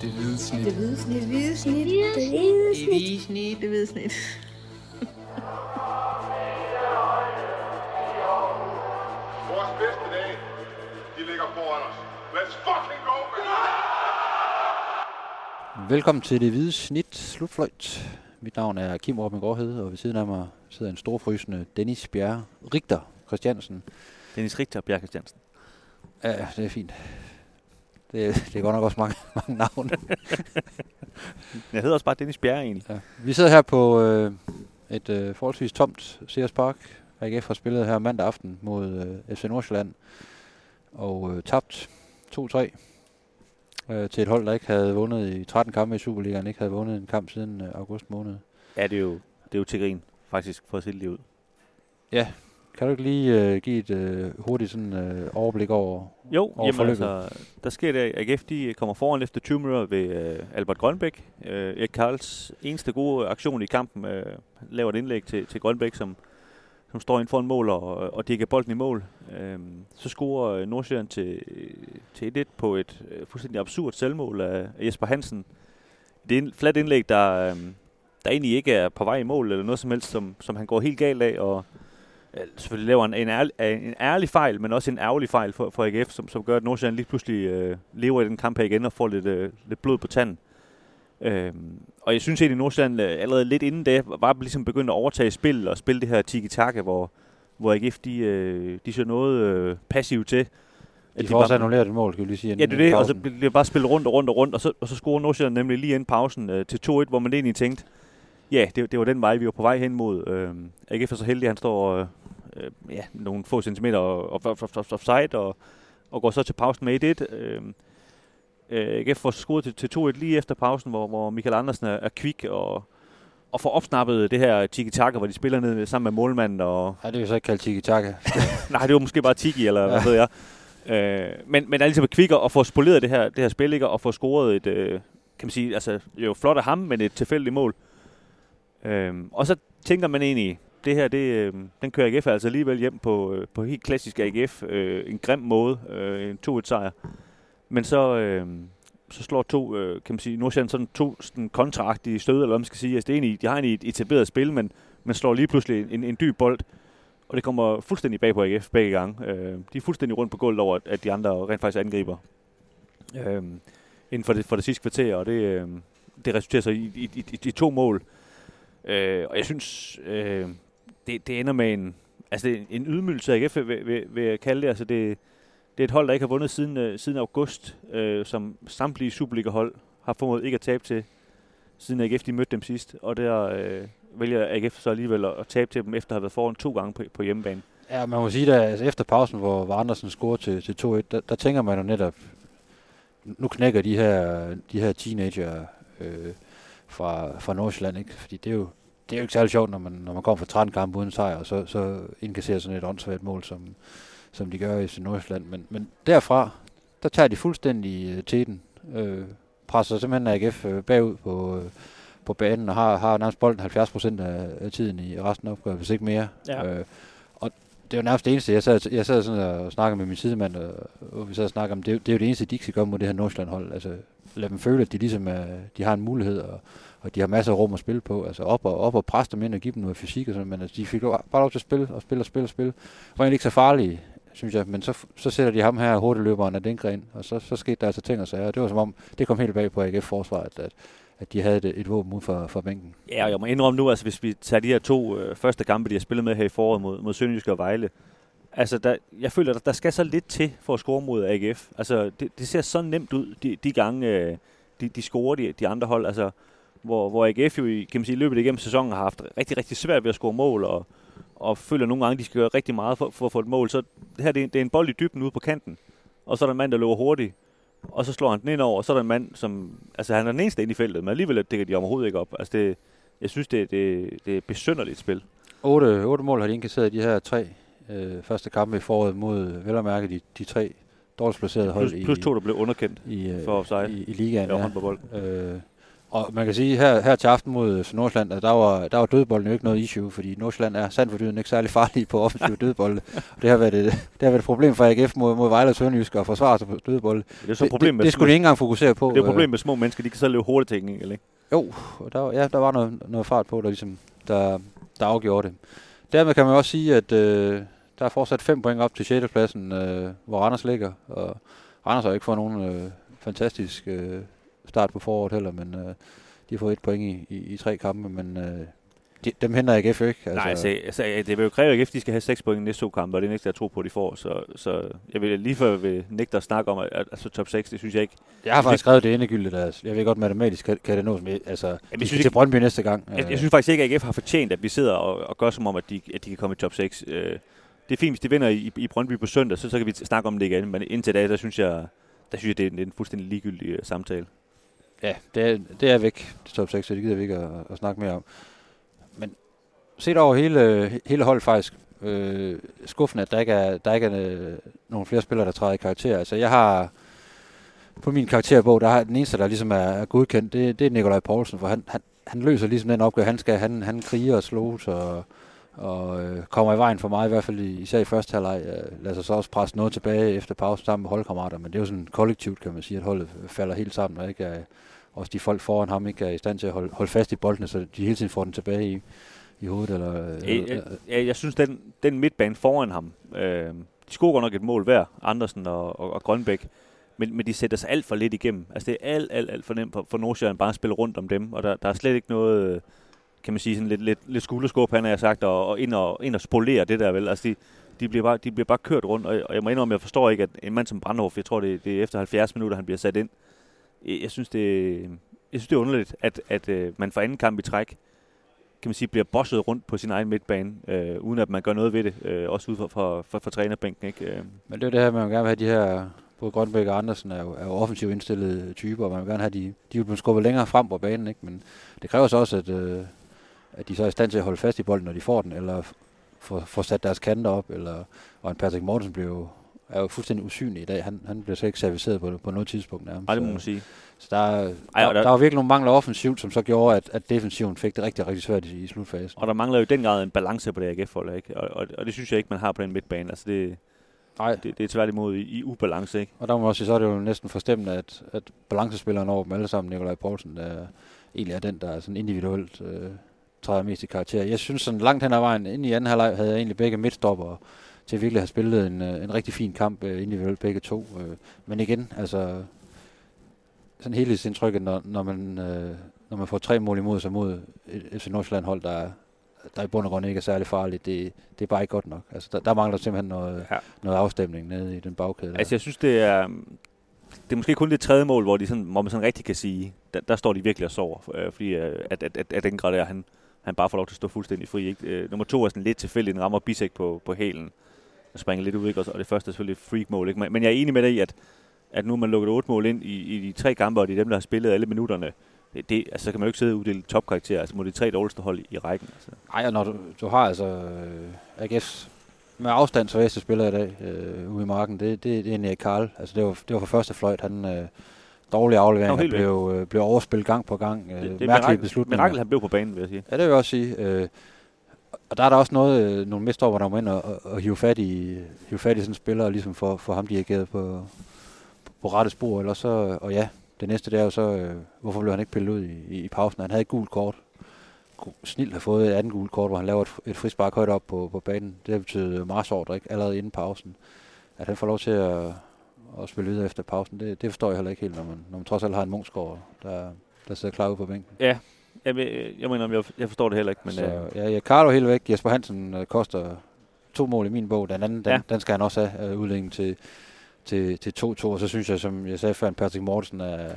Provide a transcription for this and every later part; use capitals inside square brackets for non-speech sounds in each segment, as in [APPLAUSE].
Det hvide snit. Det hvide snit. Det hvide snit. Det hvide Det hvide snit. Det hvide snit. [LAUGHS] Vores bedste dage, de ligger foran os. Let's fucking go, man! Velkommen til det hvide snit slutfløjt. Mit navn er Kim Robin Gårdhed, og ved siden af mig sidder en storfrysende Dennis Bjerre Rigter Christiansen. Dennis Richter og Bjerg Christiansen. Ja, det er fint. Det, det er godt nok også mange, [LAUGHS] mange navne. [LAUGHS] Jeg hedder også bare Dennis Bjerg egentlig. Ja. Vi sidder her på øh, et øh, forholdsvis tomt Sears Park. AGF har spillet her mandag aften mod øh, FC Nordsjælland og øh, tabt 2-3 øh, til et hold, der ikke havde vundet i 13 kampe i Superligaen, ikke havde vundet en kamp siden øh, august måned. Ja, det er jo, det er jo til grin, faktisk, for at se det ud. Kan du ikke lige øh, give et øh, hurtigt sådan, øh, overblik over, Jo, over jamen forløbet? altså, der sker det, at AGF de kommer foran efter 20 minutter ved øh, Albert Grønbæk. Øh, Erik Karls eneste gode aktion i kampen øh, laver et indlæg til, til Grønbæk, som, som står ind foran mål og, og dækker bolden i mål. Øh, så scorer øh, Nordsjælland til, til 1-1 på et øh, fuldstændig absurd selvmål af Jesper Hansen. Det er en flat indlæg, der, øh, der egentlig ikke er på vej i mål eller noget som helst, som, som han går helt galt af, og selvfølgelig laver en, en, ærlig, en ærlig fejl, men også en ærgerlig fejl for, for AGF, som, som gør, at Nordsjælland lige pludselig øh, lever i den kamp her igen og får lidt, øh, lidt blod på tanden. Øhm, og jeg synes egentlig, at Nordsjælland øh, allerede lidt inden det var ligesom begyndt at overtage spil og spille det her tiki-taka, hvor, hvor AGF de, øh, de så noget øh, passivt til. At de får også bare- annulleret et mål, skal vi lige sige. Ja, det er det, og så pausen. bliver det bare spillet rundt og rundt og rundt, og så, og så scorer Nordsjælland nemlig lige inden pausen øh, til 2-1, hvor man egentlig tænkte, ja, det, det var den vej, vi var på vej hen mod. Øh, AGF er så heldig, at han står øh, øh, ja, nogle få centimeter offside, og, og går så til pausen med 1-1. Øh, øh, AGF får scoret til, til 2-1 lige efter pausen, hvor, hvor Michael Andersen er, er kvik og, og får opsnappet det her tiki-taka, hvor de spiller ned sammen med målmanden og, Ja, det vil så ikke kalde tiki-taka. [LAUGHS] Nej, det var måske bare Tiki, eller hvad ved jeg. Øh, men, men Elisabeth Kvikker og få spoleret det her, det her spil, ikke? og få scoret et, øh, kan man sige, altså jo flot af ham, men et tilfældigt mål. Øh, og så tænker man egentlig, det her, det, øh, den kører AGF altså alligevel hjem på, øh, på helt klassisk AGF, øh, en grim måde, øh, en 2-1 sejr. Men så, øh, så slår to, øh, kan man sige, Nordsjælland sådan to sådan kontraagtige stød, eller hvad man skal sige. Altså, det er egentlig, de har egentlig et etableret spil, men man slår lige pludselig en, en dyb bold, og det kommer fuldstændig bag på AGF begge gange. Øh, de er fuldstændig rundt på gulvet over, at, de andre rent faktisk angriber øh, inden for det, for det sidste kvarter, og det, øh, det resulterer så i, i, i, i de to mål. Øh, og jeg synes, øh, det, det ender med en, altså det en ydmygelse af AGF, vil, vil, vil jeg kalde det. Altså det, det er et hold, der ikke har vundet siden, øh, siden august, øh, som samtlige Superliga-hold har formået ikke at tabe til, siden AGF de mødte dem sidst. Og der øh, vælger AGF så alligevel at, at tabe til dem, efter at have været foran to gange på, på hjemmebane. Ja, man må sige, at altså, efter pausen, hvor hvor Andersen scorer til, til 2-1, der, der tænker man jo netop, nu knækker de her, de her teenager øh, fra, fra Nordsjælland, ikke? Fordi det er jo, det er jo ikke særlig sjovt, når man, når man kommer fra 13 kampe uden sejr, og så, så indkasserer sådan et åndssvagt mål, som, som de gør i sin Nordsjælland. Men, men derfra, der tager de fuldstændig øh, til den. Øh, presser simpelthen AGF øh, bagud på, øh, på banen, og har, har nærmest bolden 70 procent af, af tiden i resten af opgøret, hvis ikke mere. Ja. Øh, det er nærmest det eneste, jeg sad, jeg sad sådan og snakkede med min sidemand, og, og vi sad og snakkede om, det, det er jo det eneste, de ikke skal gøre mod det her Nordsjælland-hold. Altså, lad dem føle, at de ligesom er, de har en mulighed, og, og de har masser af rum at spille på. Altså op og, op og presse dem ind og give dem noget fysik og sådan, men altså, de fik bare lov til at spille og spille og spille og spille. Var egentlig ikke så farlige, synes jeg, men så, så sætter de ham her hurtigløberen af den gren, og så, så skete der altså ting og sager. Det var som om, det kom helt bag på AGF-forsvaret, at, at at de havde et, et våben ud for, for bænken. Ja, og jeg må indrømme nu, altså hvis vi tager de her to øh, første kampe, de har spillet med her i foråret mod, mod Sønderjysk og Vejle, altså der, jeg føler, der, der skal så lidt til for at score mod AGF. Altså det, det ser så nemt ud, de, de gange øh, de, de scorer de, de andre hold, altså hvor, hvor AGF jo i, kan man sige, i løbet igennem sæsonen har haft rigtig, rigtig svært ved at score mål, og, og føler nogle gange, de skal gøre rigtig meget for, for at få et mål. Så det her det er, det er en bold i dybden ude på kanten, og så er der en mand, der løber hurtigt, og så slår han den ind over, og så er der en mand, som... Altså, han er den eneste inde i feltet, men alligevel dækker de overhovedet ikke op. Altså, det, jeg synes, det, det, det er besynderligt spil. 8, 8 mål har de indkasseret i de her tre øh, første kampe i foråret mod, vel at mærke, de, de tre dårligst placerede hold Plus, i, plus to, der blev underkendt i, øh, for offside. i, i ligaen. Ja, Ja. Øh, Og man kan sige, her, her til aften mod Nordsjælland, at der var, der var dødbolden jo ikke noget issue, fordi Nordsjælland er sandt for dyden ikke særlig farlig på offensiv [LAUGHS] dødbolde. Og det har været et, det har været et problem for AGF mod, mod Vejle og Sønderjysk at forsvare sig på dødbolde. Det er så et problem det, med, det, skulle de ikke engang fokusere på. det er et problem med små mennesker, de kan så løbe hurtigt til ikke? Jo, og der, ja, der var noget, noget fart på, der, ligesom, der, der afgjorde det. Dermed kan man også sige, at øh, der er fortsat fem point op til 6. pladsen, øh, hvor Randers ligger. Og Randers har ikke fået nogen øh, fantastisk øh, start på foråret heller, men øh, de har fået et point i, i, i tre kampe, men øh, de, dem henter AGF ikke. Altså. Nej, altså, altså, det vil jo kræve, at AGF de skal have 6 point i næste to kampe, og det er næste, jeg tror på, de får. Så, så jeg vil lige før vil nægte at snakke om, at altså, top 6, det synes jeg ikke. Jeg har faktisk skrevet det endegyldigt. Altså. Jeg ved godt, matematisk kan, kan det nås med. Altså, Jamen, jeg synes til Brøndby næste gang. Jeg, jeg, synes faktisk ikke, at AGF har fortjent, at vi sidder og, og gør som om, at de, at de kan komme i top 6. Øh, det er fint, hvis de vinder i, i Brøndby på søndag, så, så kan vi snakke om det igen. Men indtil da, der synes jeg, der synes jeg det, er en, en fuldstændig ligegyldig uh, samtale. Ja, det er, det er væk, det top 6, så det gider vi ikke at, at snakke mere om. Men set over hele, hele holdet faktisk, øh, skuffende, at der ikke er, der ikke er øh, nogen flere spillere, der træder i karakter. Altså jeg har, på min karakterbog, der har den eneste, der ligesom er, er godkendt, det, det er Nikolaj Poulsen, for han, han, han løser ligesom den opgave, han skal. Han, han kriger og slås og, og øh, kommer i vejen for mig, i hvert fald især i første halvleg. Øh, lader sig så også presse noget tilbage efter pause sammen med holdkammerater, men det er jo sådan kollektivt, kan man sige, at holdet falder helt sammen, og ikke er, også de folk foran ham ikke er i stand til at holde, holde fast i boldene, så de hele tiden får den tilbage i, i hovedet. Eller, jeg, jeg, jeg, jeg synes, den, den midtbane foran ham, øh, de scorer nok et mål hver, Andersen og, og, og Grønbæk, men, men de sætter sig alt for lidt igennem. Altså det er alt, alt, alt for nemt for, for Nordsjælland bare at spille rundt om dem, og der, der er slet ikke noget, kan man sige, sådan lidt, lidt, lidt skulderskub, han har sagt, og, og, ind og ind og spolere det der vel. Altså de, de bliver, bare, de bliver bare kørt rundt, og, og jeg må indrømme, jeg forstår ikke, at en mand som Brandhoff, jeg tror, det, det er efter 70 minutter, han bliver sat ind. Jeg synes, det, jeg synes, det er underligt, at, at øh, man for anden kamp i træk, kan man sige, bliver bosset rundt på sin egen midtbane, øh, uden at man gør noget ved det, øh, også ud for, for, for, fra trænerbænken. Ikke? Øh. Men det er det her, man vil gerne vil have de her, både Grønbæk og Andersen er jo, er jo offensivt indstillede typer, og man vil gerne have de, de vil blive skubbet længere frem på banen, ikke? men det kræver så også, at, øh, at de så er i stand til at holde fast i bolden, når de får den, eller få, få sat deres kanter op, eller, og en Patrick Mortensen jo, er jo fuldstændig usynlig i dag. Han, han bliver så ikke serviceret på, på noget tidspunkt nærmest. Ej, det må man sige. Så der, Ej, der, der, der var virkelig nogle mangler offensivt, som så gjorde, at, at defensiven fik det rigtig, rigtig svært i, i slutfasen. Og der mangler jo den grad en balance på det AGF-hold, ikke? Og, og, og, det synes jeg ikke, man har på den midtbane. Altså det, Nej. Det, det er tværtimod i, i ubalance, ikke? Og der må man også sige, så er det jo næsten forstemmende, at, at balancespilleren over dem alle sammen, Nikolaj Poulsen, der egentlig er den, der er sådan individuelt øh, træder mest i karakter. Jeg synes sådan langt hen ad vejen, ind i anden halvleg havde jeg egentlig begge midtstopper til at virkelig have spillet en, en rigtig fin kamp øh, individuelt begge to. Øh. Men igen, altså sådan helhedsindtrykket, når, når, man, øh, når man får tre mål imod sig mod et FC Nordsjælland hold, der, der i bund og grund ikke er særlig farligt, det, det er bare ikke godt nok. Altså, der, der mangler simpelthen noget, ja. noget afstemning nede i den bagkæde. Der. Altså jeg synes, det er, det er måske kun det tredje mål, hvor, de sådan, hvor man sådan rigtig kan sige, der, der står de virkelig og sover, øh, fordi øh, at, at, at, at den grad er, han, han bare får lov til at stå fuldstændig fri. Ikke? Øh, nummer to er sådan lidt tilfældig, den rammer Bisek på, på hælen, og springer lidt ud, ikke? og det første er selvfølgelig et freak-mål. Ikke? Men, men jeg er enig med dig i, at at nu har man lukket otte mål ind i, i de tre kampe, og det er dem, der har spillet alle minutterne. Det, det, altså, så kan man jo ikke sidde og uddele topkarakter altså, mod de tre dårligste hold i, i rækken. Altså. Ej, og når du, du har altså øh, AGF's med afstand så bedste spiller i dag øh, ude i marken, det, det, det er Erik Karl. Altså, det var, det var for første fløjt. Han, øh, dårlige afleveringer blev, øh, blev overspillet gang på gang. Øh, det, det mærkelige beslutninger. Mirakel, han blev på banen, vil jeg sige. Ja, det vil jeg også sige. Øh, og der er der også noget, øh, nogle mistopper, der må ind og, og, og hive fat i, hive fat i sådan en spiller, og ligesom få, få ham dirigeret på, på rette spor, eller så, og ja, det næste det er jo så, øh, hvorfor blev han ikke pillet ud i, i, i pausen? Han havde et gult kort. Snilt har fået et andet gult kort, hvor han laver et, et frispark højt op på, på banen. Det har betydet marsordre, ikke? Allerede inden pausen. At han får lov til at, at spille videre efter pausen, det, det forstår jeg heller ikke helt, når man, når man trods alt har en Munchsgaard, der, der sidder klar ude på bænken. Ja, jeg, jeg mener, jeg, jeg forstår det heller ikke. Men, så, øh. ja, ja, Carlo helt væk. Jesper Hansen øh, koster to mål i min bog. Den anden, den, ja. den skal han også have øh, udlægning til til, til 2-2, og så synes jeg, som jeg sagde før, at Patrick Mortensen er,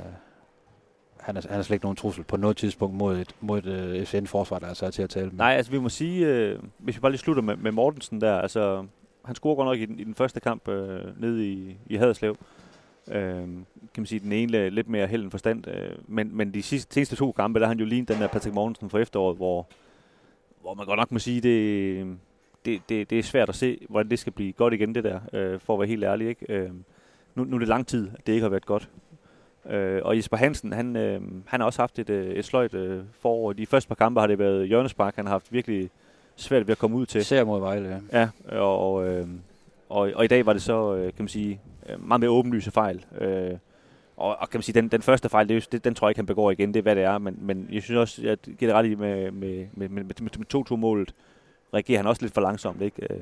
han er, han er slet ikke nogen trussel på noget tidspunkt mod et, mod et øh, FN-forsvar, der altså er til at tale med. Nej, altså vi må sige, øh, hvis vi bare lige slutter med, med Mortensen der, altså han scorer godt nok i den, i den første kamp øh, nede i, i Haderslev. Øh, kan man sige, den ene lidt mere held end forstand. Øh, men, men de sidste, seneste to kampe, der har han jo lignet den der Patrick Mortensen for efteråret, hvor, hvor man godt nok må sige, det, det, det, det er svært at se, hvordan det skal blive godt igen, det der, øh, for at være helt ærlig. Ikke? Øh, nu, nu er det lang tid, at det ikke har været godt. Øh, og Jesper Hansen, han, øh, han har også haft et, øh, et sløjt øh, forår. De første par kampe har det været hjørnespark, han har haft virkelig svært ved at komme ud til. Især mod Vejle, ja. Ja, og, øh, og, og i dag var det så, øh, kan man sige, øh, meget mere åbenlyse fejl. Øh, og, og kan man sige, den, den første fejl, det, det, den tror jeg ikke, han begår igen, det er hvad det er, men, men jeg synes også, at jeg giver det ret i med, med, med, med, med, med 2-2-målet, reagerer han også lidt for langsomt, ikke? Øh,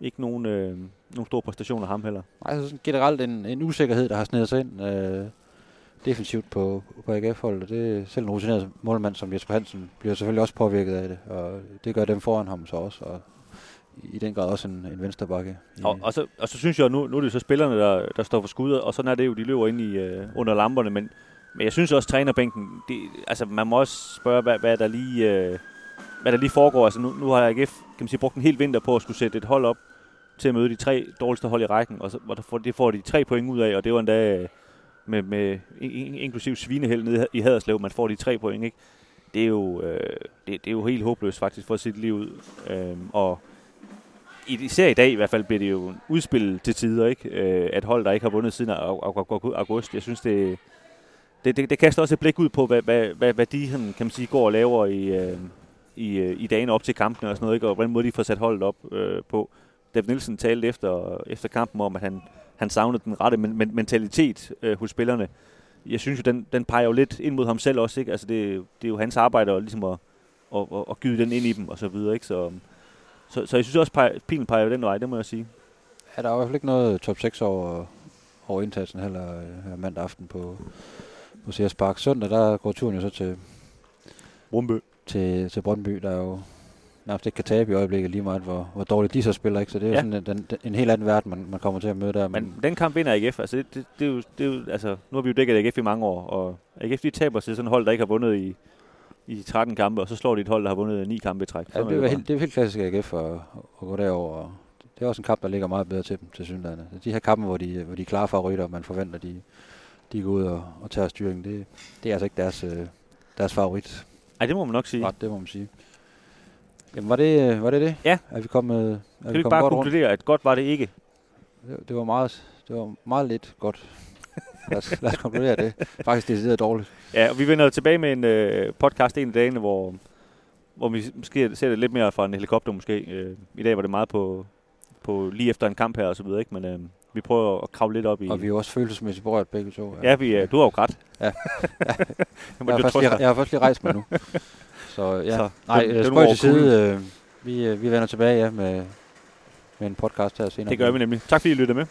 ikke nogen, øh, nogen store præstationer af ham heller. Nej, altså generelt en, en usikkerhed, der har snedet sig ind øh, defensivt på, på AGF-holdet. og Det er selv en rutineret målmand som Jesper Hansen bliver selvfølgelig også påvirket af det, og det gør dem foran ham så også, og i den grad også en, en venstre bakke. Og, og, så, og så synes jeg, nu, nu er det så spillerne, der, der står for skud, og sådan er det jo, de løber ind i øh, under lamperne, men, men jeg synes også, trænerbænken, det, altså man må også spørge, hvad, hvad der lige... Øh, hvad der lige foregår. Altså nu, nu har AGF kan man sige, brugt en hel vinter på at skulle sætte et hold op til at møde de tre dårligste hold i rækken, og så, hvor der får, det får de tre point ud af, og det var endda øh, med, med inklusiv svinehæld nede i Haderslev, man får de tre point, ikke? Det er jo, øh, det, det er jo helt håbløst faktisk for at sit liv ud. Øh, og i- især i dag i hvert fald bliver det jo en udspil til tider, ikke? Øh, at hold, der ikke har vundet siden august. Jeg synes, det, det, det, det kaster også et blik ud på, hvad, hvad, hvad, hvad de sådan, kan man sige, går og laver i, øh, i, øh, i dagene op til kampene og sådan noget, ikke? og hvordan måde de får sat holdet op øh, på. David Nielsen talte efter, efter kampen om, at han, han savnede den rette men, men, mentalitet øh, hos spillerne. Jeg synes jo, den, den peger jo lidt ind mod ham selv også. Ikke? Altså det, det er jo hans arbejde at, ligesom at, at, at, at gyde den ind i dem og så videre. Ikke? Så, så, så jeg synes også, at pilen peger den vej, det må jeg sige. Ja, der er i hvert fald ikke noget top 6 over, over indsatsen heller øh, her mandag aften på, på CS Park. Søndag, der går turen jo så til, Rumbø. til, til Brøndby, der jo nærmest ikke kan tabe i øjeblikket lige meget, hvor, hvor dårligt de så spiller. Ikke? Så det er jo Ja. sådan en, den, en helt anden verden, man, man kommer til at møde der. Men den kamp vinder AGF. Altså, det, det, det, er jo, det er jo, altså, nu har vi jo dækket AGF i mange år, og AGF de taber til sådan et hold, der ikke har vundet i, i 13 kampe, og så slår de et hold, der har vundet 9 kampe i træk. Ja, det, er jo helt, det er helt klassisk AGF at, at gå derover. Det er også en kamp, der ligger meget bedre til dem, til synligheden. De her kampe, hvor de, hvor de er klare favoritter, og man forventer, de, de går ud og, og tager styringen, det, det er altså ikke deres, øh, deres favorit. Ej, det må man nok sige. Ret, det må man sige. Jamen, var det øh, var det? det? Ja. Er vi kommet, er Kan vi vi ikke bare godt rundt? konkludere, at godt var det ikke? Det, det, var meget, det var meget lidt godt. lad, os, lad os konkludere det. Faktisk det er dårligt. Ja, og vi vender tilbage med en øh, podcast en af dagene, hvor, hvor vi måske ser det lidt mere fra en helikopter måske. Øh, I dag var det meget på, på lige efter en kamp her og så videre, ikke? men øh, vi prøver at kravle lidt op i... Og vi er også følelsesmæssigt berørt begge to. Ja, vi, er, du har jo ret. Ja. Jeg [LAUGHS] må Jeg har, først lige, jeg har først lige rejst mig nu. [LAUGHS] Så ja, Så, nej, det, nogle spøj til side. Øh, vi, øh, vi vender tilbage ja, med, med en podcast her senere. Det gør vi nemlig. Tak fordi I lyttede med.